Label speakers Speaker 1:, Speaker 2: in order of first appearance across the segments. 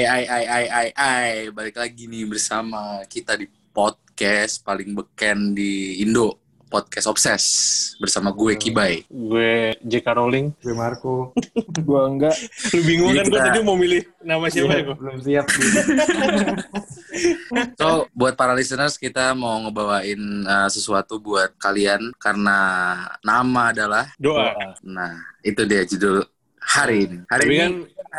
Speaker 1: Ai ai ai ai ai ai balik lagi nih bersama kita di podcast paling beken di Indo podcast obses bersama gue Kibai.
Speaker 2: Gue JK Rowling.
Speaker 3: Gue Marco.
Speaker 4: Gua enggak.
Speaker 2: Lu bingung kan gue
Speaker 1: kita-
Speaker 2: tadi mau milih nama siapa ya
Speaker 3: Iya,
Speaker 2: gue?
Speaker 3: belum siap.
Speaker 1: So buat para listeners kita mau ngebawain uh, sesuatu buat kalian karena nama adalah
Speaker 2: Doa.
Speaker 1: nah itu dia judul hari ini. Hari
Speaker 2: Tapi
Speaker 1: ini
Speaker 2: kan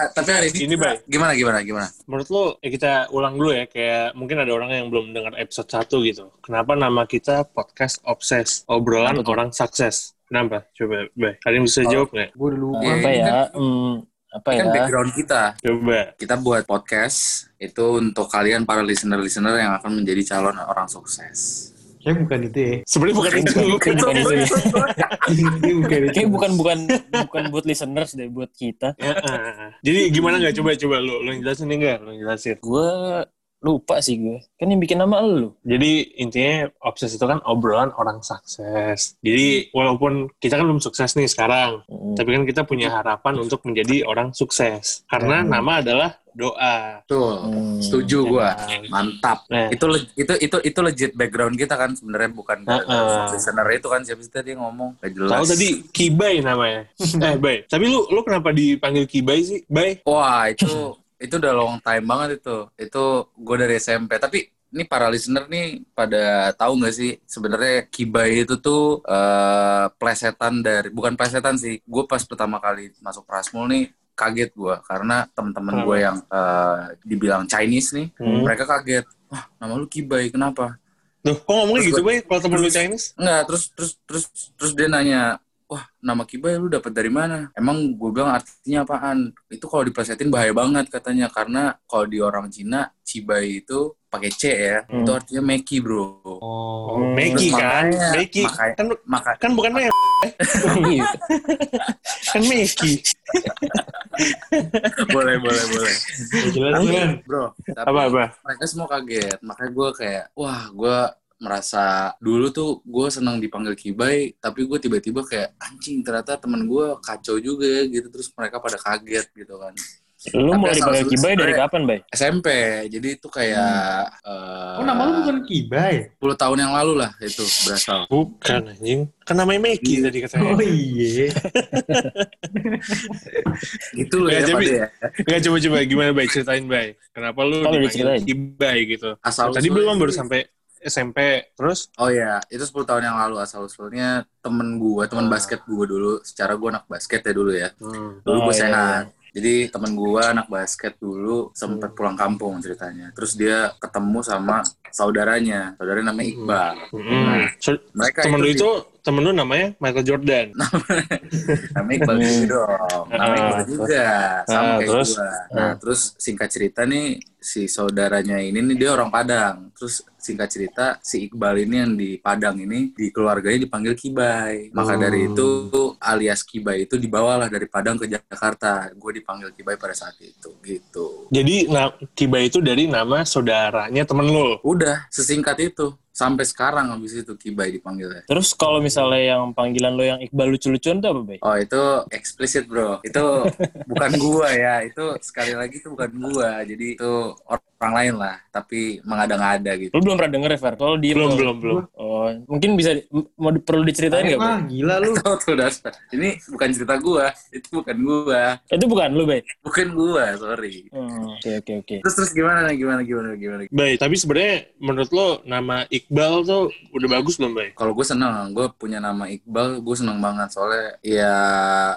Speaker 1: tapi hari ini
Speaker 2: ini, Bay.
Speaker 1: gimana gimana gimana?
Speaker 2: menurut lo ya kita ulang dulu ya kayak mungkin ada orang yang belum dengar episode 1 gitu. Kenapa nama kita podcast obses obrolan
Speaker 4: Apa
Speaker 2: orang sukses? Kenapa? Coba. Ada yang bisa
Speaker 1: Oh.
Speaker 2: jawab nggak?
Speaker 3: Gue lupa.
Speaker 1: Iya,
Speaker 4: apa ya?
Speaker 1: kan-
Speaker 4: Hmm, apa
Speaker 1: Ini
Speaker 4: ya?
Speaker 1: kan background kita.
Speaker 2: Coba.
Speaker 1: Kita buat podcast itu untuk kalian para listener-listener yang akan menjadi calon orang sukses.
Speaker 3: Kayak bukan itu ya.
Speaker 2: Sebenarnya bukan itu.
Speaker 4: Bukan, bukan itu ya.
Speaker 3: Bukan itu.
Speaker 4: Kayak bukan bukan bukan buat listeners deh, buat kita.
Speaker 2: Ya, ah. Jadi gimana nggak? Coba, coba lu, lu jelasin nih nggak? Lu jelasin.
Speaker 4: Gue lupa sih gue. Kan yang bikin nama lu.
Speaker 2: Jadi intinya obses itu kan obrolan orang sukses. Jadi walaupun kita kan belum sukses nih sekarang,
Speaker 4: Hmm.
Speaker 2: tapi kan kita punya harapan untuk menjadi orang sukses. Karena nama adalah doa.
Speaker 1: Tuh,
Speaker 4: Hmm.
Speaker 1: setuju gua.
Speaker 2: Nah,
Speaker 1: Mantap.
Speaker 2: Nah.
Speaker 1: Itu itu itu itu legit background kita kan sebenarnya bukan
Speaker 2: Heeh.
Speaker 1: listener itu kan siapa sih tadi ngomong gak jelas.
Speaker 2: Tahu tadi Kibai namanya. eh, Bay. Tapi lu lu kenapa dipanggil Kibai sih? Bay.
Speaker 1: Wah, itu itu udah long time banget itu. Itu gue dari SMP. Tapi ini para listener nih pada tahu nggak sih sebenarnya Kibai itu tuh eh, plesetan dari bukan plesetan sih. Gue pas pertama kali masuk Prasmul nih kaget gue karena teman-teman gue yang eh, dibilang Chinese nih,
Speaker 2: Hmm.
Speaker 1: mereka kaget. Wah, nama lu Kibai, kenapa?
Speaker 2: Duh, kok ngomongnya
Speaker 1: Terus
Speaker 2: gitu, Bay? Kalau temen lu Chinese?
Speaker 1: Enggak, terus terus terus terus dia nanya, "Wah, nama Kibai lu dapat dari mana?" Emang gue bilang artinya apaan? Itu kalau diplesetin bahaya banget katanya karena kalau di orang Cina Cibai itu pakai C ya.
Speaker 4: Hmm.
Speaker 1: Itu artinya Meki, Bro.
Speaker 2: Oh,
Speaker 4: Hmm.
Speaker 2: Meki kan?
Speaker 1: makanya-
Speaker 2: Meki.
Speaker 1: makanya-
Speaker 2: Kan,
Speaker 1: Maka
Speaker 2: kan bukan Meki. Kan Meki.
Speaker 1: boleh boleh boleh.
Speaker 3: Jelas kan?
Speaker 1: Bro, tapi
Speaker 2: Apa-apa?
Speaker 1: mereka semua kaget. Makanya gue kayak, wah, gue merasa dulu tuh gue senang dipanggil Kibai, tapi gue tiba-tiba kayak anjing ternyata temen gue kacau juga ya gitu terus mereka pada kaget gitu kan.
Speaker 4: Lu
Speaker 1: Tapi
Speaker 4: mulai dipanggil Kibai dari kapan, Bay?
Speaker 1: SMP, jadi itu kayak eh,
Speaker 3: Oh nama lu bukan Kibai?
Speaker 1: 10 tahun yang lalu lah itu berasal.
Speaker 2: Bukan, anjing. Kan namanya Meki
Speaker 1: Iya.
Speaker 2: tadi katanya.
Speaker 3: Oh iya.
Speaker 1: Gitu loh ya,
Speaker 2: Ya,
Speaker 1: Pak ya.
Speaker 2: Nggak, coba-coba. Gimana, Bay? Ceritain, Bay. Kenapa lu
Speaker 4: Kalau
Speaker 2: dipanggil. Kibai gitu?
Speaker 1: Asal
Speaker 2: Tadi belum baru sampai SMP. Terus?
Speaker 1: Oh iya, itu 10 tahun yang lalu asal usulnya temen gua, temen
Speaker 2: Ah.
Speaker 1: basket gua dulu. Secara gua anak basket ya dulu ya.
Speaker 2: Hmm.
Speaker 1: Dulu
Speaker 4: Oh,
Speaker 1: gua
Speaker 4: iya,
Speaker 1: sehat. Jadi temen gua anak basket dulu sempet pulang kampung ceritanya. Terus dia ketemu sama saudaranya, saudaranya namanya Iqbal.
Speaker 2: Hmm. So,
Speaker 1: Mereka
Speaker 2: temen
Speaker 1: itu
Speaker 2: itu, temen lu namanya Michael Jordan.
Speaker 1: namanya Iqbal
Speaker 4: Hmm.
Speaker 1: juga dong. Namanya
Speaker 2: Ah,
Speaker 1: Iqbal juga. Sama
Speaker 2: Ah,
Speaker 1: kayak
Speaker 2: terus?
Speaker 1: gua. Nah, terus singkat cerita nih, si saudaranya ini nih dia orang Padang. Terus singkat cerita, si Iqbal ini yang di Padang ini, di keluarganya dipanggil Kibai. Maka
Speaker 2: Hmm.
Speaker 1: dari itu, alias Kibai itu dibawalah dari Padang ke Jakarta. Gue dipanggil Kibai pada saat itu, gitu.
Speaker 2: Jadi, na- Kibai itu dari nama saudaranya temen lu.
Speaker 1: Udah, sesingkat itu. Sampai sekarang habis itu Kibai dipanggilnya.
Speaker 4: Terus kalau misalnya yang panggilan lo yang Iqbal lucu-lucuan tuh apa, Bay?
Speaker 1: Oh itu eksplisit bro, itu bukan gua ya, itu sekali lagi itu bukan gua, jadi itu orang lain lah, tapi mengada-ngada gitu.
Speaker 4: Lu belum pernah denger ya, Far? Kalau di
Speaker 2: Belum, belum, belum.
Speaker 4: Oh, mungkin bisa mau perlu diceritain nggak?
Speaker 3: Emang gila lu.
Speaker 1: Tahu tuh dasar, ini bukan cerita gua, itu bukan gua,
Speaker 4: Itu bukan lu, Bay?
Speaker 1: bukan gua, sorry.
Speaker 4: Hmm, Oke, oke, oke.
Speaker 1: Terus terus gimana nih, gimana gimana gimana?
Speaker 2: Baik, tapi sebenarnya menurut lo nama Iqbal tuh udah bagus belum, Bay?
Speaker 1: Kalau gue seneng, gue punya nama Iqbal, gue seneng banget soalnya ya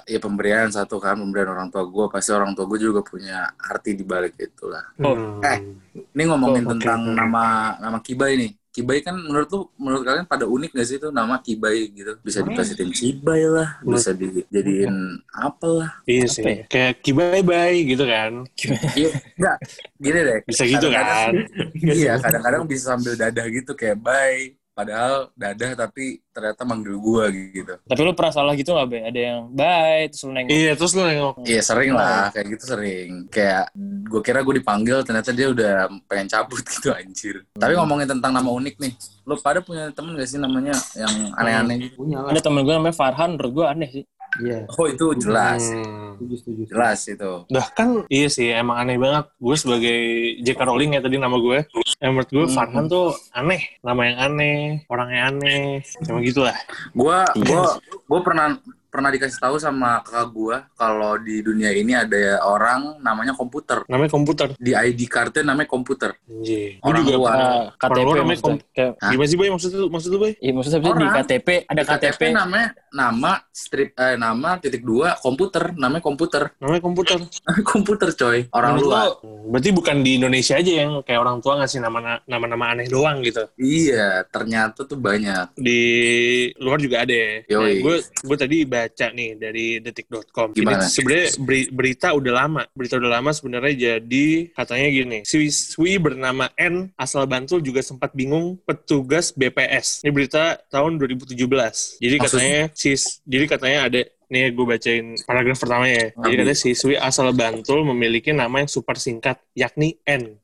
Speaker 1: ya pemberian satu kan, pemberian orang tua gue, pasti orang tua gue juga punya arti di balik itulah.
Speaker 4: Oh,
Speaker 1: eh. Ini ngomongin
Speaker 2: Oh, oke,
Speaker 1: tentang nama nama Kibai nih. Kibai kan menurut lu menurut kalian pada unik gak sih itu nama Kibai gitu? Bisa
Speaker 3: Hmm.
Speaker 1: diplesetin Cibai lah, bisa dijadiin apa lah.
Speaker 2: Iya
Speaker 4: Apa
Speaker 2: sih.
Speaker 4: ya?
Speaker 2: Kayak Kibai Bay gitu kan.
Speaker 1: Iya, enggak. Gini deh.
Speaker 2: Bisa gitu kan.
Speaker 1: Iya, kadang-kadang bisa sambil dadah gitu kayak bye. Padahal dadah tapi ternyata manggil gua gitu.
Speaker 4: Tapi lu pernah salah gitu nggak, Bay? Ada yang bye, terus lu nengok.
Speaker 2: Iya, terus lu nengok.
Speaker 1: Iya sering lah, kayak gitu sering. Kayak gue kira gue dipanggil, ternyata dia udah pengen cabut gitu anjir. Tapi ngomongin tentang nama unik nih, lo pada punya temen gak sih namanya yang aneh-aneh gitu?
Speaker 3: Punya lah.
Speaker 4: Ada temen gue namanya Farhan, menurut gue aneh sih.
Speaker 3: Iya.
Speaker 1: Oh itu jelas,
Speaker 2: Hmm.
Speaker 3: Setuju, setuju.
Speaker 1: jelas itu.
Speaker 2: Dah kan iya sih emang aneh banget. Gue sebagai J.K. Rowling ya tadi nama gue. Yang menurut gue
Speaker 1: Hmm.
Speaker 2: Farhan tuh aneh. Nama yang aneh, orangnya aneh. Emang gitu lah.
Speaker 1: Gua
Speaker 4: Iya.
Speaker 1: gua gua pernah pernah dikasih tahu sama kakak gua kalau di dunia ini ada orang namanya komputer.
Speaker 2: Namanya komputer.
Speaker 1: Di ID cardnya namanya komputer.
Speaker 2: Anjir. Gue
Speaker 1: Orang
Speaker 2: juga
Speaker 1: luar.
Speaker 4: Nah, KTP
Speaker 2: Orang luar namanya
Speaker 1: Hah?
Speaker 2: Gimana sih Boy maksud lu? Maksud lu Boy?
Speaker 4: iya maksudnya sih di
Speaker 1: Orang.
Speaker 4: KTP ada
Speaker 1: Di
Speaker 4: KTP.
Speaker 1: namanya nama strip eh nama titik dua komputer namanya komputer
Speaker 2: Namanya komputer.
Speaker 1: komputer coy orang
Speaker 2: Menurut
Speaker 1: luar
Speaker 2: lo, berarti bukan di Indonesia aja yang kayak orang tua ngasih nama nama-nama aneh doang gitu.
Speaker 1: iya ternyata tuh banyak
Speaker 2: Di luar juga ada ya.
Speaker 1: Yoi.
Speaker 2: gue gue tadi baca nih dari detik.com.
Speaker 1: Gimana?
Speaker 2: Ini sebenarnya beri- berita udah lama. Berita udah lama sebenarnya jadi katanya gini. Siswi bernama N asal Bantul juga sempat bingung petugas BPS. Ini berita tahun 2017. Jadi katanya sis jadi katanya ada Nih gue bacain paragraf pertamanya ya. Jadi katanya siswi asal Bantul memiliki nama yang super singkat, yakni N.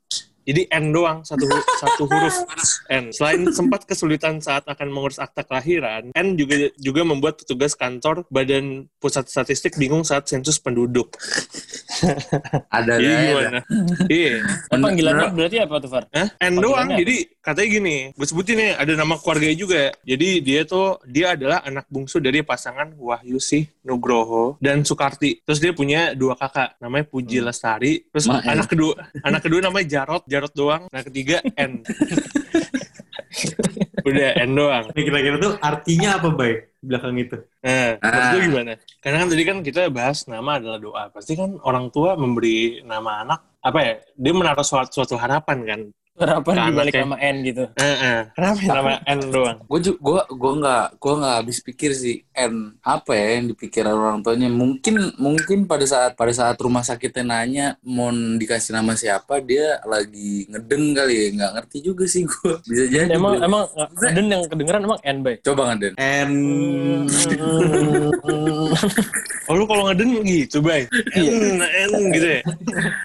Speaker 2: Jadi N doang, satu, hu- satu huruf N. Selain sempat kesulitan saat akan mengurus akta kelahiran, N juga juga membuat petugas kantor Badan Pusat Statistik bingung saat sensus penduduk.
Speaker 1: ada
Speaker 2: Jadi
Speaker 1: ada
Speaker 2: gimana? Iya.
Speaker 4: Panggilannya berarti apa tuh, Far?
Speaker 2: Hah? N doang. Jadi katanya gini, gue sebutin nih, ada nama keluarganya juga. Jadi dia tuh, dia adalah anak bungsu dari pasangan Wahyu Sih Nugroho dan Soekarti. Terus dia punya dua kakak, namanya Puji Lestari. Terus
Speaker 1: Ma,
Speaker 2: anak kedua, anak kedua namanya Jarot, Jarot doang. Nah ketiga N. Udah N doang.
Speaker 3: Ini kira-kira tuh artinya apa, Bay? Di belakang itu.
Speaker 2: Nah,
Speaker 1: Ah.
Speaker 2: maksud gimana? Karena kan tadi kan kita bahas nama adalah doa. Pasti kan orang tua memberi nama anak, apa ya, dia menaruh suatu, suatu harapan kan.
Speaker 4: Harapan
Speaker 2: Ke
Speaker 4: di balik
Speaker 2: anaknya.
Speaker 4: nama N gitu.
Speaker 2: Eh, eh. Kenapa ya nama N doang?
Speaker 1: gue gue gue nggak gue nggak habis pikir sih N apa ya yang dipikiran orang tuanya mungkin mungkin pada saat pada saat rumah sakitnya nanya mau dikasih nama siapa dia lagi ngedeng kali ya nggak ngerti juga sih gue bisa jadi
Speaker 4: Emang
Speaker 1: Bro.
Speaker 4: emang dan yang kedengeran emang N, Bay.
Speaker 1: coba ngeden
Speaker 3: And
Speaker 2: Oh kalau ngeden gitu, Bay? N, N gitu ya?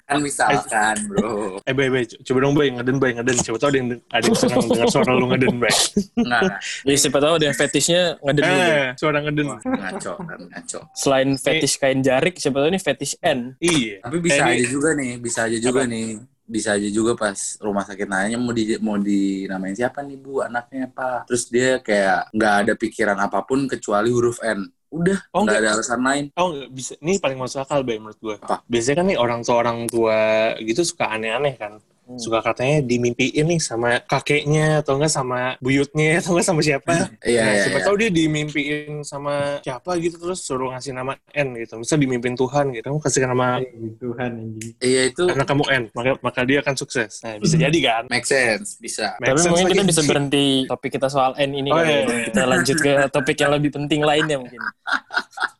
Speaker 1: kan misalkan bro
Speaker 2: Eh, Bay, Bay, coba dong, Bay, ngeden, Bay, ngeden. Coba tau ada yang, ada yang senang dengar suara lu ngeden, Bay.
Speaker 1: nggak
Speaker 4: Ya siapa tahu ada yang fetishnya ngeden.
Speaker 2: Eh, suara ngeden.
Speaker 1: Wah, ngaco kan ngaco
Speaker 4: Selain fetish kain jarik, siapa tahu ini fetish N.
Speaker 2: Iya.
Speaker 1: tapi bisa
Speaker 2: Eh,
Speaker 1: aja juga nih bisa aja juga nih bisa aja juga pas rumah sakit nanya mau di mau dinamain siapa nih bu anaknya pak terus dia kayak nggak ada pikiran apa pun kecuali huruf N udah
Speaker 2: Oh,
Speaker 1: nggak ada alasan lain
Speaker 2: Oh, nggak bisa. Ini paling masuk akal, Bay, menurut gue.
Speaker 1: Apa?
Speaker 2: Biasanya kan nih orang tua orang tua gitu suka aneh-aneh kan.
Speaker 4: Hmm.
Speaker 2: Suka katanya dimimpiin nih sama kakeknya atau enggak sama buyutnya atau enggak sama siapa.
Speaker 1: iya
Speaker 2: Nah,
Speaker 1: iya
Speaker 2: siapa
Speaker 1: iya.
Speaker 2: tahu dia dimimpiin sama siapa gitu terus suruh ngasih nama N gitu. Bisa dimimpin Tuhan gitu. Kamu kasih nama
Speaker 3: Tuhan anjing.
Speaker 1: iya itu
Speaker 2: anak kamu N, maka maka dia akan sukses. Nah, bisa jadi kan?
Speaker 1: make sense bisa
Speaker 2: Make
Speaker 4: Tapi
Speaker 2: sense
Speaker 4: mungkin kita bisa berhenti topik kita soal N ini
Speaker 2: Oh,
Speaker 4: kali
Speaker 2: iya,
Speaker 4: ya.
Speaker 2: iya.
Speaker 4: Kita lanjut ke topik yang lebih penting lainnya mungkin.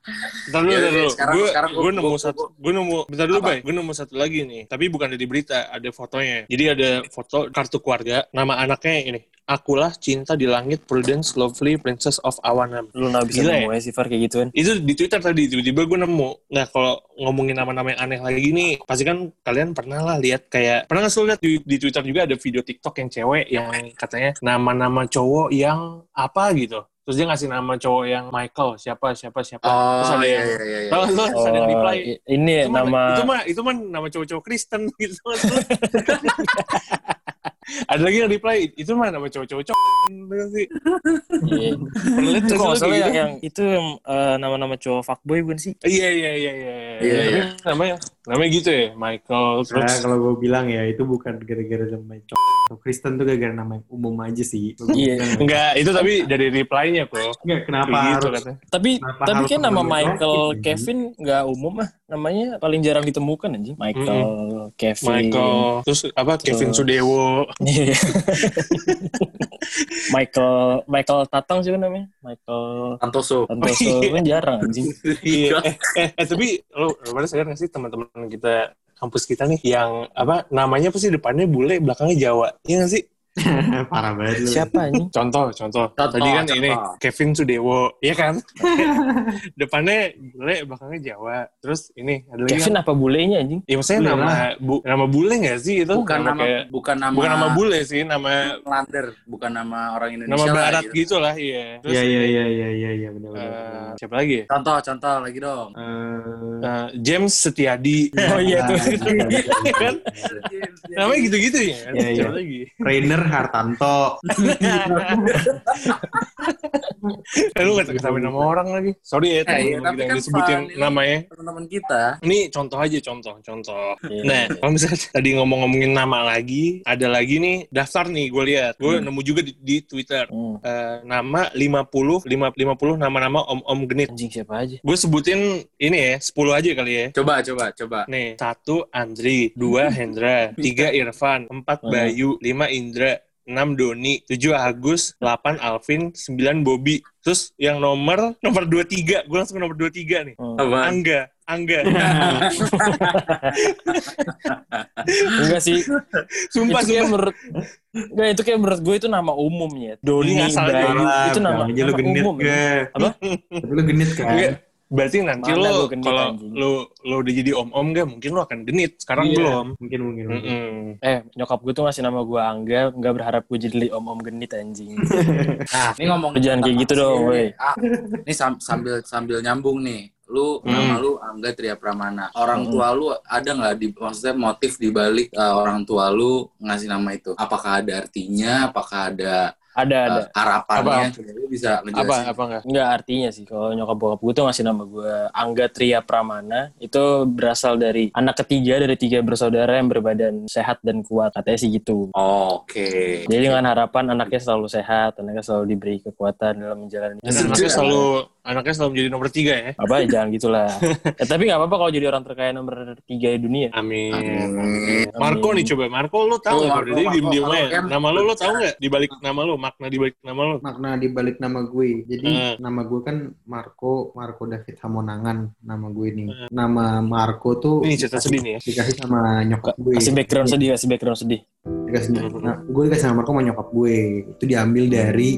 Speaker 2: Bentar dulu,
Speaker 1: Iya,
Speaker 2: bentar dulu.
Speaker 1: sekarang-
Speaker 2: Gue
Speaker 1: sekarang
Speaker 2: gue nemu
Speaker 1: gua-
Speaker 2: satu, gue nemu, bentar dulu? Bay. Gue nemu satu lagi nih. Tapi bukan dari berita, ada fotonya. Jadi ada foto kartu keluarga, nama anaknya ini. Akulah cinta di langit, Prudence, Lovely, Princess of Awanam.
Speaker 4: Lu nggak bisa
Speaker 2: Gila ya?
Speaker 4: nemu ya sifar kayak gituan.
Speaker 2: Itu di Twitter tadi, tiba-tiba gue nemu. Nah, kalau ngomongin nama-nama yang aneh lagi nih, pasti kan kalian pernah lah lihat kayak, pernah nggak sih lu lihat di, di Twitter juga ada video TikTok yang cewek yang katanya nama-nama cowok yang apa gitu. Terus dia ngasih nama cowok yang Michael, siapa, siapa, siapa. Terus
Speaker 1: oh
Speaker 2: ada
Speaker 1: iya
Speaker 2: yang,
Speaker 1: iya iya, iya.
Speaker 2: Terus ada yang reply.
Speaker 4: i- ini ya,
Speaker 2: Itu mah,
Speaker 4: nama
Speaker 2: itu mah itu mah nama cowok-cowok Kristen gitu. ada lagi yang reply, itu mah nama cowok-cowok cowok sih.
Speaker 4: Iya.
Speaker 2: Pernah lihat
Speaker 4: itu
Speaker 2: nggak
Speaker 4: kalau
Speaker 2: sih
Speaker 4: salah yang, yang itu yang eh, nama-nama cowok fuckboy bukan sih?
Speaker 2: Iya iya iya iya.
Speaker 1: Iya, iya.
Speaker 2: Namanya namanya gitu ya, Michael terus
Speaker 3: Nah, kalau gue bilang ya itu bukan gara-gara nama cowok Kristen tuh gara-gara nama yang umum aja sih.
Speaker 4: Iya.
Speaker 2: Enggak, itu tapi dari reply-nya kok.
Speaker 3: Enggak, kenapa
Speaker 2: gitu
Speaker 3: harus
Speaker 2: katanya.
Speaker 4: Tapi
Speaker 3: Kenapa
Speaker 4: tapi kan nama Michael Kevin nggak umum ah. Namanya paling jarang ditemukan anjing. Michael Kevin.
Speaker 2: Michael, terus apa Kevin
Speaker 4: Terus-
Speaker 2: Sudewo.
Speaker 4: Iya. Michael Michael Tatang sih namanya. Michael
Speaker 1: Santoso
Speaker 4: Santoso kan jarang anjing.
Speaker 2: Iya. eh, eh, eh, tapi lo lo pada sadar nggak sih teman-teman kita kampus kita nih yang apa namanya pasti depannya bule belakangnya Jawa iya nggak sih
Speaker 3: Parah banget lu.
Speaker 4: Siapa anjing?
Speaker 2: Contoh, contoh.
Speaker 1: Contoh,
Speaker 2: Tadi kan
Speaker 1: contoh.
Speaker 2: ini Kevin Sudewo, iya kan? Depannya bule, belakangnya Jawa. Terus ini ada lagi
Speaker 4: Kevin
Speaker 2: kan?
Speaker 4: apa bulenya anjing?
Speaker 2: Ya maksudnya
Speaker 3: Bule
Speaker 2: nama bu, nama bule nggak sih itu?
Speaker 1: bukan nama
Speaker 2: kayak,
Speaker 1: bukan nama
Speaker 2: bukan nama bule sih, nama
Speaker 1: Lander, bukan nama orang Indonesia.
Speaker 2: nama
Speaker 1: lah,
Speaker 2: barat
Speaker 1: gitu.
Speaker 2: gitu lah, iya. Terus
Speaker 3: Iya iya iya iya iya iya benar benar.
Speaker 2: eh, siapa lagi? ya?
Speaker 1: Contoh, contoh lagi dong.
Speaker 3: Eh,
Speaker 2: Eh, James Setiadi.
Speaker 4: Oh iya tuh.
Speaker 2: kan? Namanya gitu-gitu ya.
Speaker 3: Iya, iya.
Speaker 2: Lagi?
Speaker 3: Rainer Hartanto.
Speaker 2: Lu gak sampai nama orang lagi. Sorry ya,
Speaker 1: Eh, iya, tapi
Speaker 2: kita yang
Speaker 1: kan
Speaker 2: disebutin namanya.
Speaker 1: Teman-teman kita.
Speaker 2: Ini contoh aja, contoh, contoh.
Speaker 4: Iya.
Speaker 2: Nah, kalau misalnya tadi ngomong-ngomongin nama lagi, ada lagi nih daftar nih gue lihat. Gue nemu juga di, di Twitter.
Speaker 4: Hmm.
Speaker 2: Eh, nama 50, 5, 50 nama-nama om-om genit.
Speaker 4: Anjing siapa aja?
Speaker 2: Gue sebutin ini ya, 10 aja kali ya.
Speaker 1: Coba, coba, coba.
Speaker 2: Nih, satu Andri, dua Hendra, tiga Irfan, empat
Speaker 4: Hmm.
Speaker 2: Bayu, lima Indra, enam Doni, tujuh Agus, delapan Alvin, sembilan Bobby. Terus yang nomor nomor dua tiga, gue langsung ke nomor dua tiga nih.
Speaker 4: Hmm.
Speaker 1: Apa?
Speaker 2: Angga, Angga.
Speaker 4: Enggak sih.
Speaker 2: Sumpah,
Speaker 4: itu kayak
Speaker 2: sumpah.
Speaker 4: menurut Enggak, itu kayak menurut gue itu nama umumnya. Doni,
Speaker 2: Ini asal
Speaker 4: Bayu, itu nama,
Speaker 3: bilang aja lu
Speaker 4: nama
Speaker 3: genit
Speaker 4: umum. ya.
Speaker 3: ke.
Speaker 4: Apa?
Speaker 3: Tapi lu genit kan?
Speaker 2: Enggak. Berarti nanti
Speaker 4: Mana
Speaker 2: lo kalau lo lo udah jadi om-om gak, mungkin lo akan genit. Sekarang
Speaker 3: Iya.
Speaker 2: belum.
Speaker 3: Mungkin mungkin. mungkin.
Speaker 2: Mm-mm.
Speaker 4: Eh, nyokap gue tuh ngasih nama gue Angga, nggak berharap gue jadi om-om genit anjing.
Speaker 1: Nah, ini ngomong
Speaker 4: jangan kayak gitu dong, woi.
Speaker 1: Ah, ini sam- sambil sambil nyambung nih. Lu
Speaker 2: Hmm.
Speaker 1: nama lu Angga Tria Pramana. Orang
Speaker 4: Hmm.
Speaker 1: tua lu ada nggak di maksudnya motif di balik uh, orang tua lu ngasih nama itu? Apakah ada artinya? Apakah ada
Speaker 4: Ada, ada.
Speaker 1: uh, harapannya? Coba lu bisa
Speaker 2: Apa
Speaker 1: ngejelasin.
Speaker 2: apa enggak?
Speaker 4: Enggak artinya sih kalau nyokap bokap gue tuh ngasih nama gue Angga Tria Pramana itu berasal dari anak ketiga dari tiga bersaudara yang berbadan sehat dan kuat katanya sih gitu.
Speaker 1: Oke.
Speaker 4: Jadi dengan harapan anaknya selalu sehat, anaknya selalu diberi kekuatan dalam menjalani
Speaker 2: anaknya selalu anaknya selalu menjadi nomor tiga ya.
Speaker 4: apa ya jangan gitulah. ya, tapi nggak apa-apa kalau jadi orang terkaya nomor tiga di dunia.
Speaker 2: Amin.
Speaker 1: Amin.
Speaker 2: Marco nih coba, Marco lo tahu
Speaker 1: Oh,
Speaker 2: nggak?
Speaker 1: Marco,
Speaker 2: Jadi diem diem aja. Nama lo lo tahu nggak? Di balik nama lo, makna di balik nama lo.
Speaker 3: Makna di balik nama gue. Jadi
Speaker 2: Hmm.
Speaker 3: nama gue kan Marco, Marco David Hamonangan nama gue nih.
Speaker 2: Hmm.
Speaker 3: Nama Marco tuh
Speaker 2: Ini cerita sedih nih ya.
Speaker 3: dikasih sama nyokap gue.
Speaker 4: Kasih background sedih, kasih background sedih.
Speaker 3: Dikasih, nah, gue dikasih sama Marco sama nyokap gue. Itu diambil dari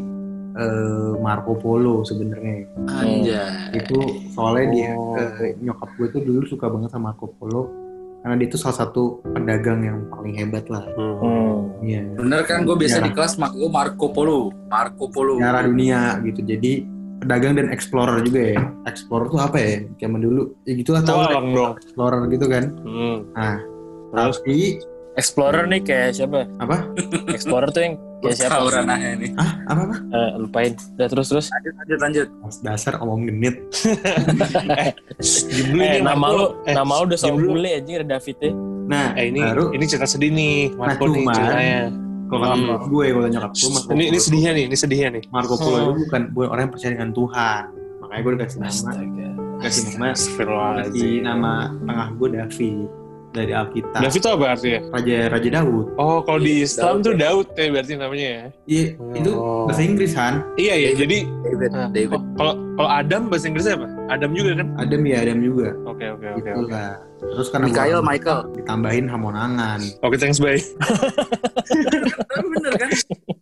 Speaker 3: eh, Marco Polo sebenarnya.
Speaker 1: Anjay.
Speaker 3: Itu soalnya dia
Speaker 2: Oh.
Speaker 3: eh, nyokap gue tuh dulu suka banget sama Marco Polo karena dia tuh salah satu pedagang yang paling hebat lah.
Speaker 4: Hmm.
Speaker 3: Iya.
Speaker 1: Bener kan gue biasa di kelas mak gue Marco Polo. Marco Polo.
Speaker 3: Sejarah dunia gitu. Jadi pedagang dan explorer juga ya. Explorer tuh apa ya? Zaman dulu ya gitulah tahu
Speaker 2: dong.
Speaker 3: explorer gitu kan.
Speaker 2: Hmm.
Speaker 3: Nah,
Speaker 2: Terus?
Speaker 3: tapi
Speaker 4: Explorer nih kayak siapa?
Speaker 3: apa?
Speaker 4: Explorer tuh yang kayak siapa?
Speaker 1: Tahu ranahnya nih.
Speaker 3: Ah, apa apa?
Speaker 4: Eh, lupain. Udah terus terus.
Speaker 1: Lanjut, lanjut, lanjut.
Speaker 3: Dasar omong genit.
Speaker 2: Diem dulu
Speaker 4: Eh,
Speaker 2: ini
Speaker 4: nama lu,
Speaker 2: Eh,
Speaker 4: nama lu udah
Speaker 2: dulu.
Speaker 4: bule anjing ada David
Speaker 3: Nah,
Speaker 2: Eh ini
Speaker 3: baru
Speaker 2: ini cerita sedih nih, Marco
Speaker 3: Nah,
Speaker 2: nih ceritanya.
Speaker 3: kalau kata
Speaker 2: Hmm.
Speaker 3: gue, kalau nyokap gue Marco
Speaker 2: Ini ini sedihnya nih, ini sedihnya nih.
Speaker 3: Marco Polo
Speaker 4: Hmm.
Speaker 3: itu bukan bukan orang yang percaya dengan Tuhan. Makanya gue dikasih nama,
Speaker 4: Astaga.
Speaker 3: kasih nama, kasih nama tengah gue David dari Alkitab.
Speaker 2: David itu apa artinya?
Speaker 3: Raja Raja Daud.
Speaker 2: Oh, kalau di
Speaker 1: Iya,
Speaker 2: Islam
Speaker 1: Daud
Speaker 2: tuh
Speaker 1: ya.
Speaker 2: Daud ya berarti namanya ya.
Speaker 3: Iya, itu
Speaker 2: Oh.
Speaker 3: bahasa Inggris kan?
Speaker 2: Iya iya,
Speaker 1: David.
Speaker 2: jadi
Speaker 1: David.
Speaker 2: nah,
Speaker 1: David.
Speaker 2: kalau kalau Adam bahasa Inggrisnya apa? Adam juga kan?
Speaker 3: Adam ya, Adam juga.
Speaker 2: Oke oke oke
Speaker 3: gitu lah. Terus karena
Speaker 1: Mikael,
Speaker 3: gua
Speaker 1: Michael.
Speaker 3: ditambahin Hamonangan.
Speaker 2: Oke, thanks bye.
Speaker 1: bener kan?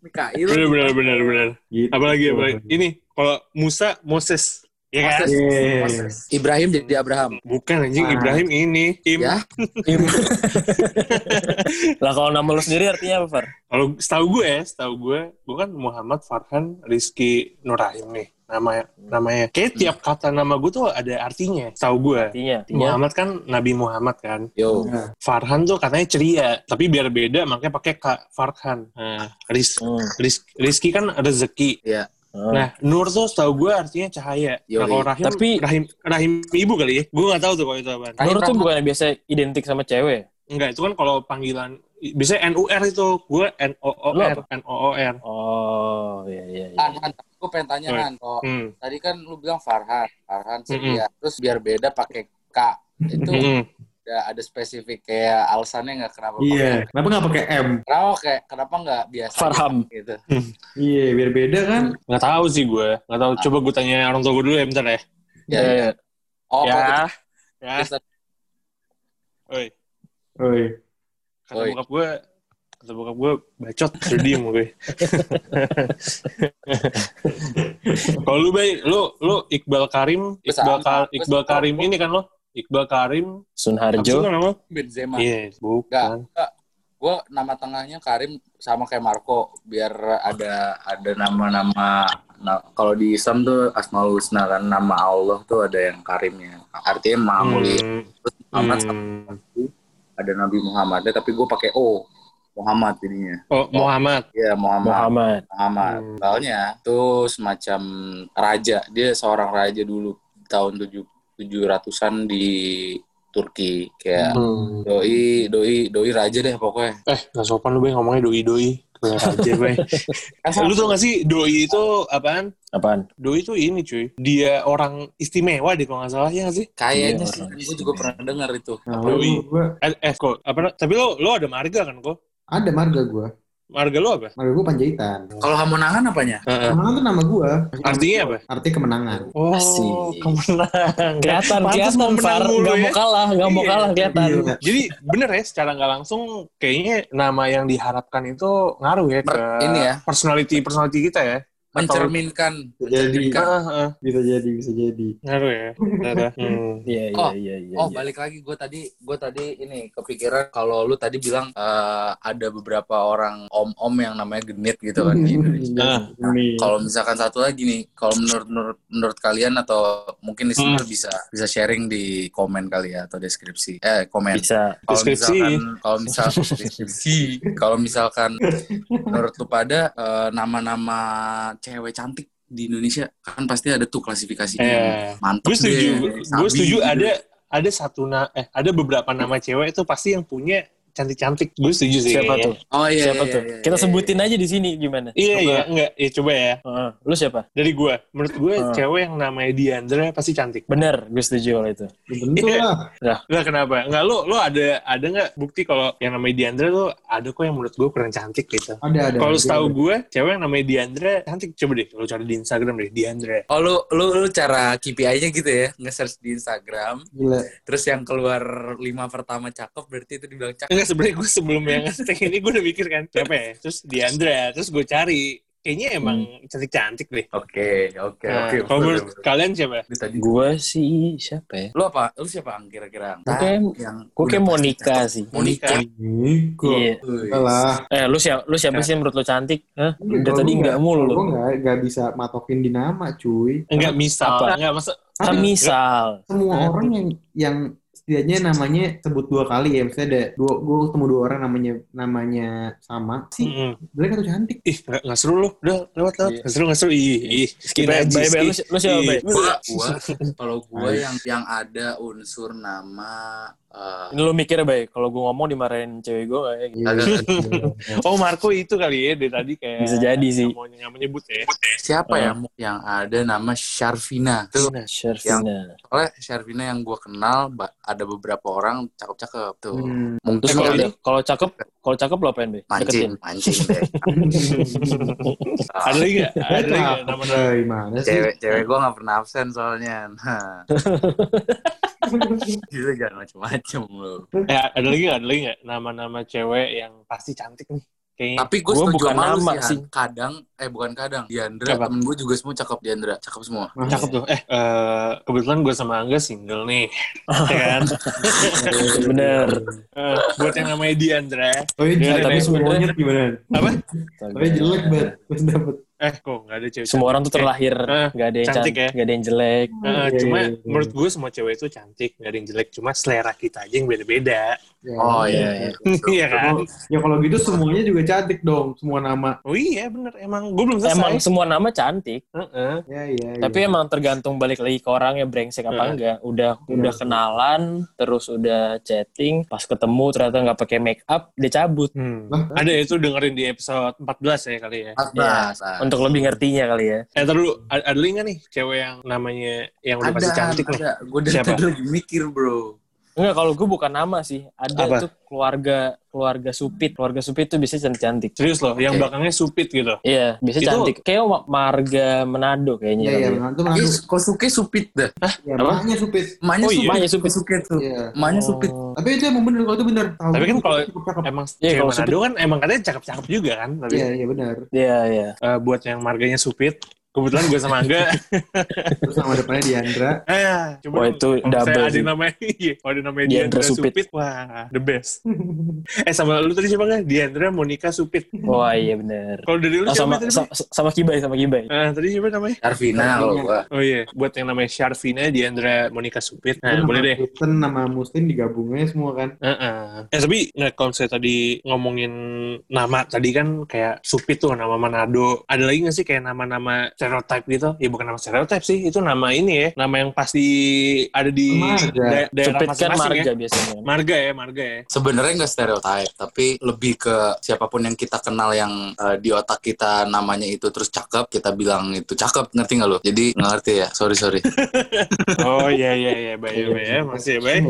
Speaker 1: Mikael.
Speaker 2: Bener bener bener bener.
Speaker 3: Gitu.
Speaker 2: Apalagi apalagi. Ini kalau Musa Moses. Ya kan?
Speaker 1: Moses.
Speaker 3: Iya.
Speaker 1: Moses. Ibrahim jadi Abraham.
Speaker 2: Bukan anjing
Speaker 3: Ah.
Speaker 2: Ibrahim ini. Im.
Speaker 1: Ya.
Speaker 4: lah kalau nama lu sendiri artinya apa, Far?
Speaker 2: Kalau setahu gue ya, setahu gue, gue kan Muhammad Farhan Rizky Nurahim nih. Namanya, namanya. Kayak tiap kata nama gue tuh ada artinya. Setahu gue.
Speaker 4: Artinya, artinya
Speaker 2: Muhammad kan Nabi Muhammad kan.
Speaker 1: Yo.
Speaker 3: Nah,
Speaker 2: Farhan tuh katanya ceria, tapi biar beda makanya pakai Kak Farhan. Nah, Riz,
Speaker 4: Hmm.
Speaker 2: Riz, Rizky kan rezeki.
Speaker 1: Iya.
Speaker 4: Hmm.
Speaker 2: Nah, Nur tuh setahu gue artinya cahaya.
Speaker 1: Yoi.
Speaker 2: Nah, kalau Rahim,
Speaker 4: Tapi-
Speaker 2: Rahim, Rahim ibu kali ya. Gue nggak tahu tuh kalau itu apa.
Speaker 1: Rahim
Speaker 4: Nur tuh bukannya biasa identik sama cewek.
Speaker 2: Enggak, itu kan kalau panggilan biasanya NUR itu. Gue N O O R? N O O R.
Speaker 4: Oh, iya iya iya.
Speaker 1: Han, Han, tapi gue pengen tanya. Han, kok
Speaker 2: Hmm.
Speaker 1: tadi kan lu bilang Farhan, Farhan setia, terus biar beda pakai K. Itu
Speaker 2: Hmm.
Speaker 1: Ada, ada spesifik kayak alasannya nggak kenapa
Speaker 3: Iya. Kenapa nggak pakai M?
Speaker 1: kenapa kayak kenapa nggak biasa
Speaker 4: Farham.
Speaker 1: gitu.
Speaker 3: Iya, biar beda kan?
Speaker 2: Nggak tahu sih gue. Nggak tahu. Coba gue tanya orang tua gue dulu ya, bentar ya.
Speaker 1: Ya,
Speaker 4: Iya,
Speaker 1: ya.
Speaker 4: iya.
Speaker 1: Oh,
Speaker 2: ya. Ya.
Speaker 1: Kristen.
Speaker 2: Oi.
Speaker 3: Oi.
Speaker 2: Kata
Speaker 1: Oi.
Speaker 2: bokap gue, kata bokap gue bacot terus diem gue kalau lu bay lu lu Iqbal Karim Iqbal. Ka- Iqbal Karim ini kan lo Iqbal Karim
Speaker 4: Sun
Speaker 2: apa sih
Speaker 4: Harjo.
Speaker 2: lo nama
Speaker 1: Benzema.
Speaker 2: iya
Speaker 1: Enggak,
Speaker 2: bukan
Speaker 1: enggak. Gue nama tengahnya Karim sama kayak Marco biar ada ada nama-nama nah, kalau di Islam tuh Asmaul Husna kan nama Allah tuh ada yang Karimnya. Artinya Mahamuli.
Speaker 2: Hmm,
Speaker 1: Terus Muhammad sama
Speaker 2: hmm.
Speaker 1: ada Nabi Muhammadnya tapi gue pakai O. Muhammad jadinya.
Speaker 2: oh Muhammad
Speaker 1: Iya Muhammad.
Speaker 4: Muhammad.
Speaker 1: Muhammad.
Speaker 2: Hmm.
Speaker 1: Soalnya tuh semacam raja. Dia seorang raja dulu tahun tujuh tujuh ratusan di Turki kayak
Speaker 2: Hmm.
Speaker 1: doi doi doi raja deh pokoknya.
Speaker 2: eh gak sopan lu bay ngomongnya doi doi Kayak aja bay lu tau gak sih doi itu apaan
Speaker 4: Apaan?
Speaker 2: doi itu ini cuy dia orang istimewa deh kalau nggak salah ya gak sih
Speaker 1: Kayaknya
Speaker 4: Iya,
Speaker 1: sih, gue juga pernah dengar itu.
Speaker 3: Nah,
Speaker 2: Doi.
Speaker 3: gue
Speaker 2: eh, eh kok apa tapi lo lo ada marga kan kok
Speaker 3: ada marga gue.
Speaker 2: Marga lo apa
Speaker 3: Marga gue Panjaitan.
Speaker 1: Kalau Hamonangan apanya?
Speaker 2: Heeh.
Speaker 3: Kemenangan tuh nama gue.
Speaker 2: Artinya apa?
Speaker 3: Artinya kemenangan.
Speaker 2: Oh,
Speaker 4: Asik.
Speaker 2: kemenang.
Speaker 4: Kelihatan, kelihatan
Speaker 2: mau menang
Speaker 4: Far.
Speaker 2: mulu
Speaker 4: Gak
Speaker 2: ya.
Speaker 4: mau kalah, gak mau
Speaker 2: Iya.
Speaker 4: kalah kelihatan.
Speaker 3: Iya.
Speaker 2: Jadi bener ya, secara nggak langsung kayaknya nama yang diharapkan itu ngaruh ya ke
Speaker 1: Mer- ini ya.
Speaker 2: personality personality kita ya.
Speaker 1: Mencerminkan.
Speaker 3: Bisa jadi.
Speaker 1: mencerminkan.
Speaker 2: Ah, ah,
Speaker 3: Bisa jadi, bisa jadi.
Speaker 2: ngaruh ya. Hmm.
Speaker 4: Iya, iya,
Speaker 1: Oh,
Speaker 4: iya, iya.
Speaker 1: Oh
Speaker 4: iya.
Speaker 1: balik lagi gue tadi gue tadi ini kepikiran kalau lu tadi bilang eh, ada beberapa orang om-om yang namanya genit gitu kan di Indonesia.
Speaker 2: Ah.
Speaker 3: Ini.
Speaker 1: Kalau misalkan satu lagi nih, kalau menurut menurut, menurut kalian atau mungkin listener
Speaker 2: Hmm.
Speaker 1: bisa bisa sharing di komen kali ya atau deskripsi. Eh komen.
Speaker 4: Bisa.
Speaker 1: Kalau
Speaker 2: Deskripsi.
Speaker 1: misalkan kalau misal deskripsi, kalau misalkan menurut lu pada eh, nama-nama cewek cantik di Indonesia kan pasti ada tuh klasifikasinya.
Speaker 2: Eh,
Speaker 1: Mantap
Speaker 2: gue setuju,
Speaker 1: deh,
Speaker 2: gue setuju
Speaker 1: gitu.
Speaker 2: ada ada satu na eh ada beberapa nama cewek itu pasti yang punya cantik-cantik. Gue setuju sih.
Speaker 4: Siapa
Speaker 2: kayaknya.
Speaker 4: tuh?
Speaker 1: Oh iya.
Speaker 4: Siapa
Speaker 1: iya,
Speaker 4: tuh?
Speaker 1: iya,
Speaker 4: Kita
Speaker 1: iya,
Speaker 4: sebutin aja di sini gimana?
Speaker 2: Iya
Speaker 4: Coba.
Speaker 2: iya enggak ya coba ya
Speaker 4: Heeh. Lu siapa?
Speaker 2: dari gue menurut gue cewek yang namanya Diandra pasti cantik
Speaker 4: Bener, gue setuju kalau itu.
Speaker 2: Iya.
Speaker 3: lah.
Speaker 2: Enggak kenapa enggak lo lo ada ada nggak bukti kalau yang namanya Diandra tuh ada kok yang menurut gue kurang cantik gitu
Speaker 3: Ada, ada.
Speaker 2: kalau setahu gue cewek yang namanya Diandra cantik coba deh lo cari di Instagram deh Diandra
Speaker 1: Oh lu lu lu cara KPI-nya gitu ya, nge-search di Instagram,
Speaker 3: Gila.
Speaker 1: terus yang keluar lima pertama cakep berarti itu dibilang cakep.
Speaker 2: Enggak sebenarnya gue sebelum yang ngetek ini gue udah mikir kan siapa ya terus Diandra terus gue cari kayaknya emang cantik-cantik deh
Speaker 1: Oke, oke,
Speaker 2: Nah,
Speaker 1: oke.
Speaker 2: kalau menurut kalian siapa
Speaker 4: Gue sih siapa ya?
Speaker 1: lu apa? Lu siapa Ang, kira-kira?
Speaker 4: Gue kayak-
Speaker 1: yang
Speaker 4: Gue kayak Monica sih.
Speaker 1: Monica.
Speaker 3: Niko.
Speaker 4: Iya.
Speaker 1: Wih.
Speaker 3: Lah.
Speaker 4: Eh, lu siapa? Lu siapa sih yang menurut lu cantik? Hah? Udah tadi enggak mulu lu.
Speaker 3: Gue nggak nggak bisa matokin di nama, cuy.
Speaker 2: enggak misal
Speaker 4: Apa?
Speaker 2: enggak masa
Speaker 4: Kan misal.
Speaker 3: Semua
Speaker 2: Hah?
Speaker 3: orang yang yang setidaknya namanya sebut dua kali ya, misalnya ada dua, gue ketemu dua orang namanya namanya sama sih,
Speaker 2: Mm-mm.
Speaker 3: jelek atau cantik?
Speaker 2: ih nggak nggak seru lo udah lewat lewat
Speaker 4: Iya.
Speaker 2: nggak seru nggak seru ih ih
Speaker 4: Skip aja. Bye, bye. Lu, si- lu siapa?
Speaker 1: Gua, gua kalau gua yang yang ada unsur nama eh,
Speaker 4: Ini lu mikir, Bay. Kalau gue ngomong dimarahin cewek gue kayak gitu.
Speaker 2: Oh Marco itu kali ya dari tadi kayak
Speaker 4: Bisa jadi sih.
Speaker 2: mau nggak mau nyebut ya.
Speaker 1: siapa
Speaker 4: Ah.
Speaker 1: ya yang ada nama Syarvina. Tuh
Speaker 4: Shervina.
Speaker 1: soalnya Syarvina yang gua kenal ada beberapa orang cakep-cakep tuh.
Speaker 3: Hmm.
Speaker 1: Mungkin
Speaker 4: Terus kalau
Speaker 1: ada
Speaker 4: kalau cakep, kalau cakep lo apain, Bay?
Speaker 1: mancing,
Speaker 4: Deketin.
Speaker 1: mancing deh.
Speaker 2: Ada lagi nggak? Ada lagi nama nama?
Speaker 3: Gimana sih?
Speaker 1: cewek cewek gue nggak pernah absen soalnya nah gitu jangan macem-macem lo
Speaker 2: Eh, ada lagi nggak? Ada lagi nggak nama-nama cewek yang pasti cantik nih? Kayaknya.
Speaker 1: tapi gue
Speaker 4: Gua
Speaker 1: setuju
Speaker 4: bukan
Speaker 1: sama lu
Speaker 4: nama
Speaker 1: sih, kadang eh bukan kadang Diandra
Speaker 2: Apa?
Speaker 1: temen gue juga semua cakep Diandra cakep semua
Speaker 3: Masa?
Speaker 2: Cakep tuh. Eh, eh, kebetulan gue sama Angga single nih. ya kan?
Speaker 4: Bener.
Speaker 2: Eh, buat yang namanya Diandra.
Speaker 3: Oh iya,
Speaker 2: Iya, tapi
Speaker 3: monyet gimana?
Speaker 2: Apa?
Speaker 3: Tapi jelek banget, terus dapet.
Speaker 2: Eh, kok nggak ada cewek
Speaker 4: Semua orang tuh terlahir
Speaker 2: Eh,
Speaker 4: nggak ada yang
Speaker 2: cantik
Speaker 4: cantik,
Speaker 2: ya?
Speaker 4: nggak ada yang jelek.
Speaker 2: Eh,
Speaker 3: Iya,
Speaker 2: cuma
Speaker 3: iya, iya.
Speaker 2: menurut gue semua cewek itu cantik, nggak ada yang jelek. Cuma selera kita aja yang beda-beda.
Speaker 3: Ya,
Speaker 1: oh iya iya
Speaker 2: Iya kan?
Speaker 3: Ya kalau gitu semuanya juga cantik dong, semua nama.
Speaker 2: Oh iya bener, emang gue belum selesai.
Speaker 4: Emang semua nama cantik,
Speaker 2: Heeh.
Speaker 3: Ya iya.
Speaker 4: tapi
Speaker 3: iya.
Speaker 4: emang tergantung balik lagi ke orangnya brengsek apa enggak. Udah udah kenalan, terus udah chatting, pas ketemu ternyata nggak pakai make up, dia cabut.
Speaker 2: Hmm.
Speaker 3: Lah,
Speaker 2: Ada itu dengerin di episode 14 ya kali ya.
Speaker 1: Pas,
Speaker 4: Ya, Untuk lebih ngertinya kali ya.
Speaker 2: Eh, ntar dulu, ada, ada nggak nih cewek yang namanya yang udah
Speaker 1: ada
Speaker 2: pasti cantik nih?
Speaker 1: ada gue dari
Speaker 2: Siapa?
Speaker 1: tadi lagi mikir bro
Speaker 4: Enggak, kalau gue bukan nama sih. Ada
Speaker 2: Apa?
Speaker 4: tuh keluarga keluarga Supit. Keluarga Supit tuh biasanya cantik-cantik.
Speaker 2: Serius loh, yang belakangnya supit gitu.
Speaker 4: Iya, biasanya
Speaker 2: Itu-
Speaker 4: cantik. Kayak Ma- marga Manado kayaknya.
Speaker 3: Iya, iya,
Speaker 4: ya.
Speaker 3: Manado,
Speaker 1: kok Suke supit dah.
Speaker 3: Ya,
Speaker 4: Apa?
Speaker 3: makanya supit.
Speaker 1: Emaknya
Speaker 2: Oh, iya.
Speaker 1: supit.
Speaker 4: Emaknya supit.
Speaker 1: Suke tuh. Emaknya supit.
Speaker 4: Oh.
Speaker 3: Tapi itu emang bener, kalau itu bener. Tahu
Speaker 2: Tapi kan kalau-. Emang
Speaker 4: Iya,
Speaker 2: cewek
Speaker 4: kalau
Speaker 2: Manado kan emang katanya cakep-cakep juga kan. Tapi
Speaker 3: Iya, iya benar.
Speaker 4: Iya, iya.
Speaker 2: eh, buat yang marganya supit, kebetulan gue sama Angga.
Speaker 3: Terus nama depannya Diandra.
Speaker 2: eh, coba
Speaker 4: Wah,
Speaker 2: dong,
Speaker 4: itu
Speaker 2: kalau
Speaker 4: double
Speaker 2: ada
Speaker 4: sih.
Speaker 2: namanya, iya, kalau ada namanya
Speaker 4: Diandra
Speaker 2: Diandra
Speaker 4: Supit.
Speaker 2: Supit. wah, the best. eh, sama lu tadi siapa nggak? Diandra Monica Supit.
Speaker 4: Wah, iya bener.
Speaker 2: Kalau dari lu
Speaker 4: Oh,
Speaker 2: siapa
Speaker 4: sama,
Speaker 2: tadi?
Speaker 4: sama, sama Kibai, sama Kibai.
Speaker 2: Eh, tadi siapa namanya?
Speaker 1: Arvina kalau gua.
Speaker 2: Oh iya, buat yang namanya Syarvina, Diandra Monica Supit. Nah, boleh deh.
Speaker 3: Kristen, nama Muslim digabungnya semua kan.
Speaker 2: Heeh. Eh tapi nggak kalau saya tadi ngomongin nama tadi kan kayak Supit tuh nama Manado. Ada lagi nggak sih kayak nama-nama stereotype gitu? Ya bukan nama stereotype sih, itu nama ini ya, nama yang pasti ada di
Speaker 3: Marga.
Speaker 2: da- daerah
Speaker 4: kan
Speaker 2: masing-masing
Speaker 4: marga
Speaker 2: ya.
Speaker 4: biasanya.
Speaker 2: Marga ya, marga ya.
Speaker 1: Sebenarnya nggak stereotype, tapi lebih ke siapa pun yang kita kenal yang eh, di otak kita namanya itu terus cakep, kita bilang itu cakep, ngerti nggak lo? Jadi nggak ngerti ya, sorry sorry.
Speaker 2: Oh iya iya iya, baik baik ya, masih ya baik.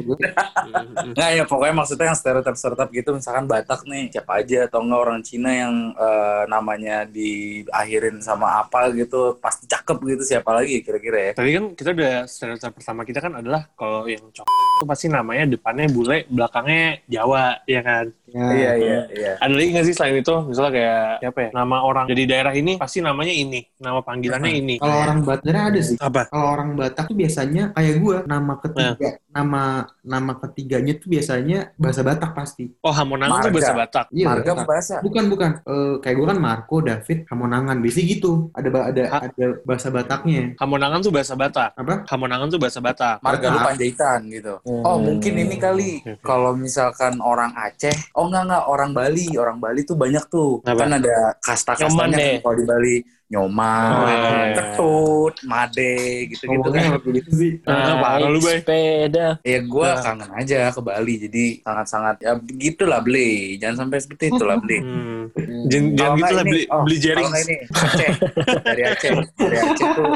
Speaker 1: Nggak ya, pokoknya maksudnya yang stereotype stereotype gitu, misalkan Batak nih, siapa aja atau nggak orang Cina yang eh, namanya diakhirin sama apa gitu, pasti cakep gitu, siapa lagi kira-kira ya?
Speaker 2: Tadi kan kita udah stereotype pertama kita kan adalah kalau yang cowok itu pasti namanya depannya bule, belakangnya Jawa, ya kan?
Speaker 3: Ya.
Speaker 1: Iya iya iya.
Speaker 2: Ada lagi nggak sih selain itu? Misalnya kayak siapa ya? Nama orang jadi daerah ini pasti namanya ini, nama panggilannya ini.
Speaker 3: Kalau orang Batak ada sih.
Speaker 2: Apa?
Speaker 3: Kalau orang Batak tuh biasanya kayak gue nama ketiga, nama nama ketiganya tuh biasanya bahasa Batak pasti.
Speaker 2: Oh, Hamonangan tuh bahasa Batak.
Speaker 3: Iya,
Speaker 1: Marga bahasa.
Speaker 3: Bukan bukan. Eh, kayak gue kan Marco, David, Hamonangan. Biasanya gitu. Ada ada ada bahasa Bataknya.
Speaker 2: Hamonangan tuh bahasa Batak.
Speaker 3: Apa?
Speaker 2: Hamonangan tuh bahasa Batak.
Speaker 1: Marga lu. Panjaitan gitu.
Speaker 4: Hmm.
Speaker 1: Oh mungkin ini kali kalau misalkan orang Aceh, oh enggak enggak orang Bali, orang Bali tuh banyak tuh.
Speaker 2: Apa?
Speaker 1: Kan ada kasta-kastanya kan kalau di Bali. Nyoman,
Speaker 2: Oh, iya, iya.
Speaker 1: ketut, made, gitu-gitu kan.
Speaker 3: gitu sih.
Speaker 2: Ah, parah lu, Bay.
Speaker 4: sepeda.
Speaker 1: Ya gue
Speaker 2: Nah.
Speaker 1: kangen aja ke Bali, jadi sangat-sangat ya begitulah beli. Jangan sampai seperti itu lah beli.
Speaker 2: Hmm.
Speaker 4: Hmm.
Speaker 2: Jangan, jangan gitu lah
Speaker 1: ini-
Speaker 2: beli,
Speaker 1: oh,
Speaker 2: beli jaring.
Speaker 1: Kalau ini Aceh, dari Aceh, dari Aceh tuh,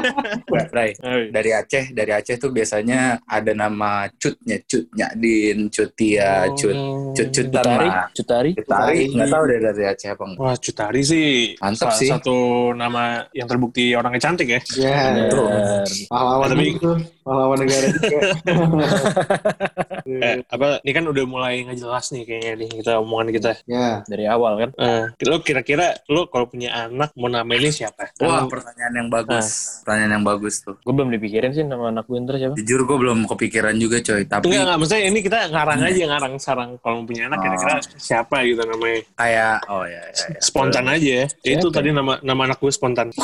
Speaker 1: Bray, dari Aceh, dari Aceh tuh biasanya ada nama cutnya, cutnya din, cutia, cut, cut cutan
Speaker 4: Cutari,
Speaker 1: lah.
Speaker 4: Cutari.
Speaker 1: Cutari, nggak tahu deh dari Aceh apa enggak.
Speaker 2: Wah, Cutari sih
Speaker 1: Mantap sih.
Speaker 2: satu nama yang terbukti orangnya cantik ya.
Speaker 3: Ya,
Speaker 1: Betul.
Speaker 4: Bener.
Speaker 3: pahlawan
Speaker 2: Tapi-
Speaker 3: itu, pahlawan negara juga.
Speaker 2: Eh, apa ini kan udah mulai nggak jelas nih kayaknya nih kita omongan kita.
Speaker 3: ya,
Speaker 4: Dari awal kan.
Speaker 2: Eh, lo kira-kira lo kalau punya anak mau namainnya siapa?
Speaker 1: Wah,
Speaker 2: Kan-
Speaker 1: pertanyaan yang bagus. Pertanyaan yang bagus tuh.
Speaker 4: Gue belum dipikirin sih nama anak gue ntar siapa.
Speaker 1: Jujur gue belum kepikiran juga coy, tapi
Speaker 2: Enggak, enggak. Maksudnya ini kita ngarang aja, ngarang sarang. Kalau mau punya anak,
Speaker 1: Oh.
Speaker 2: kira-kira siapa gitu namanya.
Speaker 1: kayak oh ya, ya, ya.
Speaker 2: Spontan aja ya. Itu tadi nama nama anak gue spontan.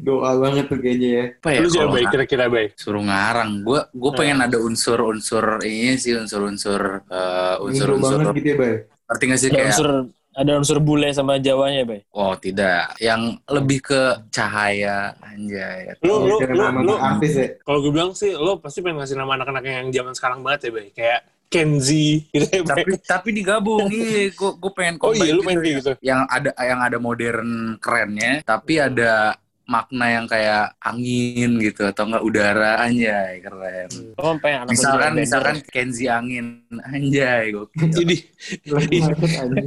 Speaker 3: Doa banget tuh kayaknya ya.
Speaker 1: Apa ya?
Speaker 2: Lu siapa baik kira-kira baik?
Speaker 1: suruh ngarang. Gue gue pengen ada unsur-unsur ini sih unsur-unsur eh, unsur-unsur
Speaker 3: banget gitu ya, Bay.
Speaker 1: ngerti gak sih
Speaker 4: Ada
Speaker 1: kayak
Speaker 4: unsur ada unsur bule sama Jawanya, Bay.
Speaker 1: oh tidak yang lebih ke cahaya anjay
Speaker 2: Lu, lu, lu, lu,
Speaker 3: artis ya.
Speaker 2: kalau gue bilang sih, lo pasti pengen ngasih nama anak-anak yang zaman sekarang banget ya, Bay. Kayak Kenzi gitu ya,
Speaker 1: tapi tapi digabung iya gue gue pengen
Speaker 2: Oh iya, lu pengen kayak gitu.
Speaker 1: yang ada yang ada modern kerennya tapi ada makna yang kayak angin gitu atau enggak udara anjay keren
Speaker 4: Oh, pengen anak
Speaker 1: misalkan misalkan. Kenzi angin anjay gokil
Speaker 2: Jadi.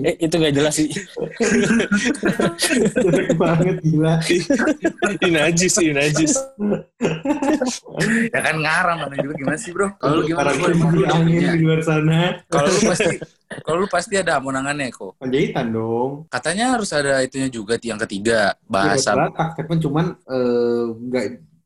Speaker 4: Eh, itu gak jelas sih.
Speaker 3: Banget gila.
Speaker 2: ini najis sih, najis.
Speaker 1: ya kan ngarang mana juga gimana sih bro kalau lu gimana lu udah
Speaker 3: angin di luar sana.
Speaker 1: kalau lu pasti kalau lu pasti ada amonangannya kok
Speaker 3: Panjaitan dong.
Speaker 1: katanya harus ada itunya juga yang ketiga.
Speaker 3: Ya,
Speaker 1: bahasa
Speaker 3: Batak, tapi cuman eh, nggak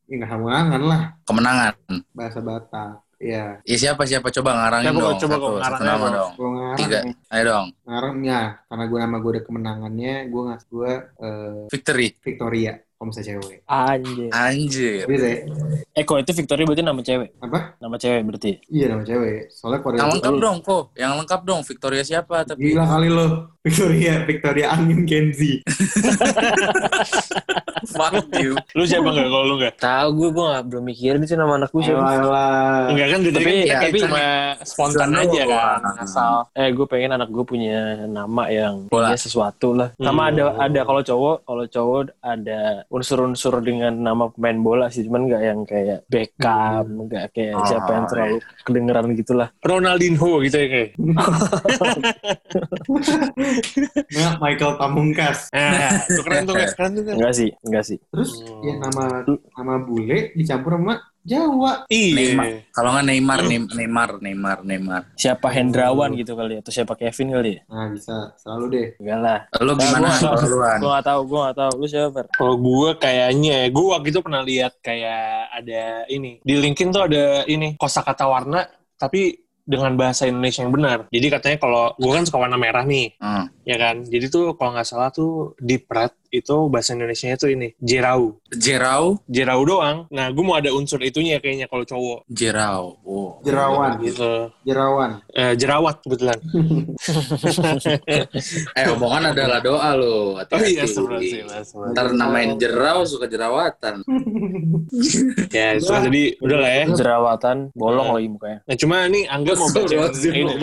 Speaker 3: ya nggak hamangan lah.
Speaker 1: Kemenangan.
Speaker 3: Bahasa Batak. Ya,
Speaker 1: ya siapa siapa? Coba ngarangin
Speaker 2: Coba,
Speaker 1: dong.
Speaker 2: coba
Speaker 1: satu,
Speaker 2: kok,
Speaker 1: satu nama
Speaker 2: dong.
Speaker 3: kalau ngarang,
Speaker 1: tiga. ayo dong.
Speaker 3: Ngarangnya karena gue nama gue ada kemenangannya, gue ngasih gue eh,
Speaker 1: Victory.
Speaker 3: Victoria, kalau misalnya cewek.
Speaker 4: Anjir.
Speaker 1: anjir
Speaker 3: Bisa ya?
Speaker 4: Eko itu Victoria berarti nama cewek.
Speaker 3: Apa?
Speaker 4: Nama cewek berarti.
Speaker 3: Iya nama cewek. Soalnya Korea
Speaker 1: yang lengkap dong kok yang lengkap dong Victoria siapa tapi
Speaker 3: Gila kali lo. Victoria, Victoria Angin Kenzi.
Speaker 1: fuck you
Speaker 2: Lu siapa nggak kalau lu nggak?
Speaker 4: Tahu gue gue gak belum mikirin sih nama anak gue siapa.
Speaker 2: Enggak kan,
Speaker 4: Tapi-
Speaker 2: kan kayak
Speaker 4: tapi-
Speaker 2: cuma spontan aja kan. Asal.
Speaker 4: Eh gue pengen anak gue punya nama yang
Speaker 1: Bola.
Speaker 4: ya sesuatu lah. Sama
Speaker 2: Hmm.
Speaker 4: ada ada kalau cowok kalau cowok ada unsur-unsur dengan nama pemain bola sih, cuman nggak yang kayak Beckham, nggak kayak
Speaker 1: Ah,
Speaker 4: siapa yang terlalu kedengeran gitulah.
Speaker 2: Ronaldinho gitu ya kayak.
Speaker 3: Nah, Michael Pamungkas.
Speaker 2: Nah, itu keren tuh, guys. keren tuh. kan.
Speaker 4: Enggak sih, enggak sih.
Speaker 3: Terus
Speaker 2: Hmm.
Speaker 3: ya nama nama bule dicampur sama Jawa.
Speaker 1: Neymar.
Speaker 2: Iya.
Speaker 1: Kalau nggak Neymar, Neym- Neymar, Neymar, Neymar.
Speaker 4: Siapa Hendrawan gitu kali ya, atau siapa Kevin kali ya?
Speaker 3: Nah, bisa selalu deh.
Speaker 4: Enggak lah.
Speaker 1: Lo gimana?
Speaker 4: Nah, gua-? Gue gak tahu, gue gak tahu. Lu siapa?
Speaker 2: Kalau gue kayaknya, gue waktu itu pernah lihat kayak ada ini. Di LinkedIn tuh ada ini, kosakata warna, tapi dengan bahasa Indonesia yang benar. Jadi katanya kalau gue kan suka warna merah nih,
Speaker 1: Hmm.
Speaker 2: ya kan. Jadi tuh kalau nggak salah tuh di Prat itu bahasa Indonesia tuh ini jerau,
Speaker 1: Jerau,
Speaker 2: jerau doang. Nah gue mau ada unsur itunya kayaknya kalau cowok
Speaker 1: jerau. Oh.
Speaker 3: Jerawan,
Speaker 2: gitu.
Speaker 3: jerawan.
Speaker 2: Eh, jerawat kebetulan.
Speaker 1: Eh, omongan adalah doa lo.
Speaker 2: Oh iya sebenarnya
Speaker 1: Ntar namain jerau suka jerawatan.
Speaker 2: Ya, so, jadi udah lah ya.
Speaker 4: Jerawatan, bolong lagi mukanya.
Speaker 2: Nah cuma ini Angga mau baca ini.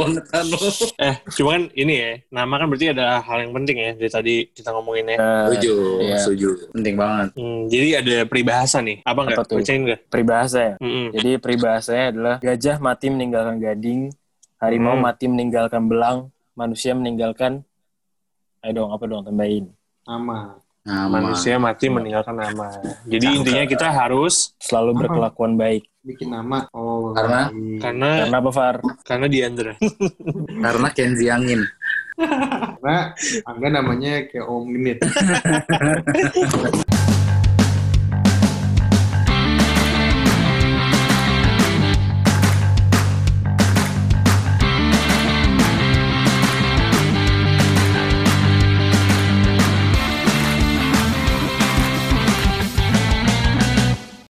Speaker 2: Eh, cuma kan ini ya, nama kan berarti ada hal yang penting ya dari tadi kita ngomongin ya.
Speaker 4: Eh,
Speaker 1: Setuju,
Speaker 4: Iya.
Speaker 1: setuju. Penting banget.
Speaker 2: Hmm, jadi ada peribahasa nih. Apa nggak?
Speaker 4: Apa tuh?
Speaker 2: Bacain nggak?
Speaker 4: peribahasa ya.
Speaker 2: Mm-mm.
Speaker 4: Jadi peribahasanya adalah gajah mati meninggalkan gading, harimau
Speaker 2: Hmm.
Speaker 4: mati meninggalkan belang, manusia meninggalkan Ayo dong, apa dong tambahin.
Speaker 3: Nama.
Speaker 1: Nama.
Speaker 2: Manusia mati meninggalkan nama. Jadi intinya kita harus
Speaker 4: Selalu
Speaker 3: Apa?
Speaker 4: berkelakuan baik.
Speaker 3: Bikin nama. Oh,
Speaker 1: Karena?
Speaker 2: karena
Speaker 4: Karena apa, Far?
Speaker 2: karena Diandra.
Speaker 1: Karena Kenzi Angin.
Speaker 3: Karena Angga namanya kayak Om Genit.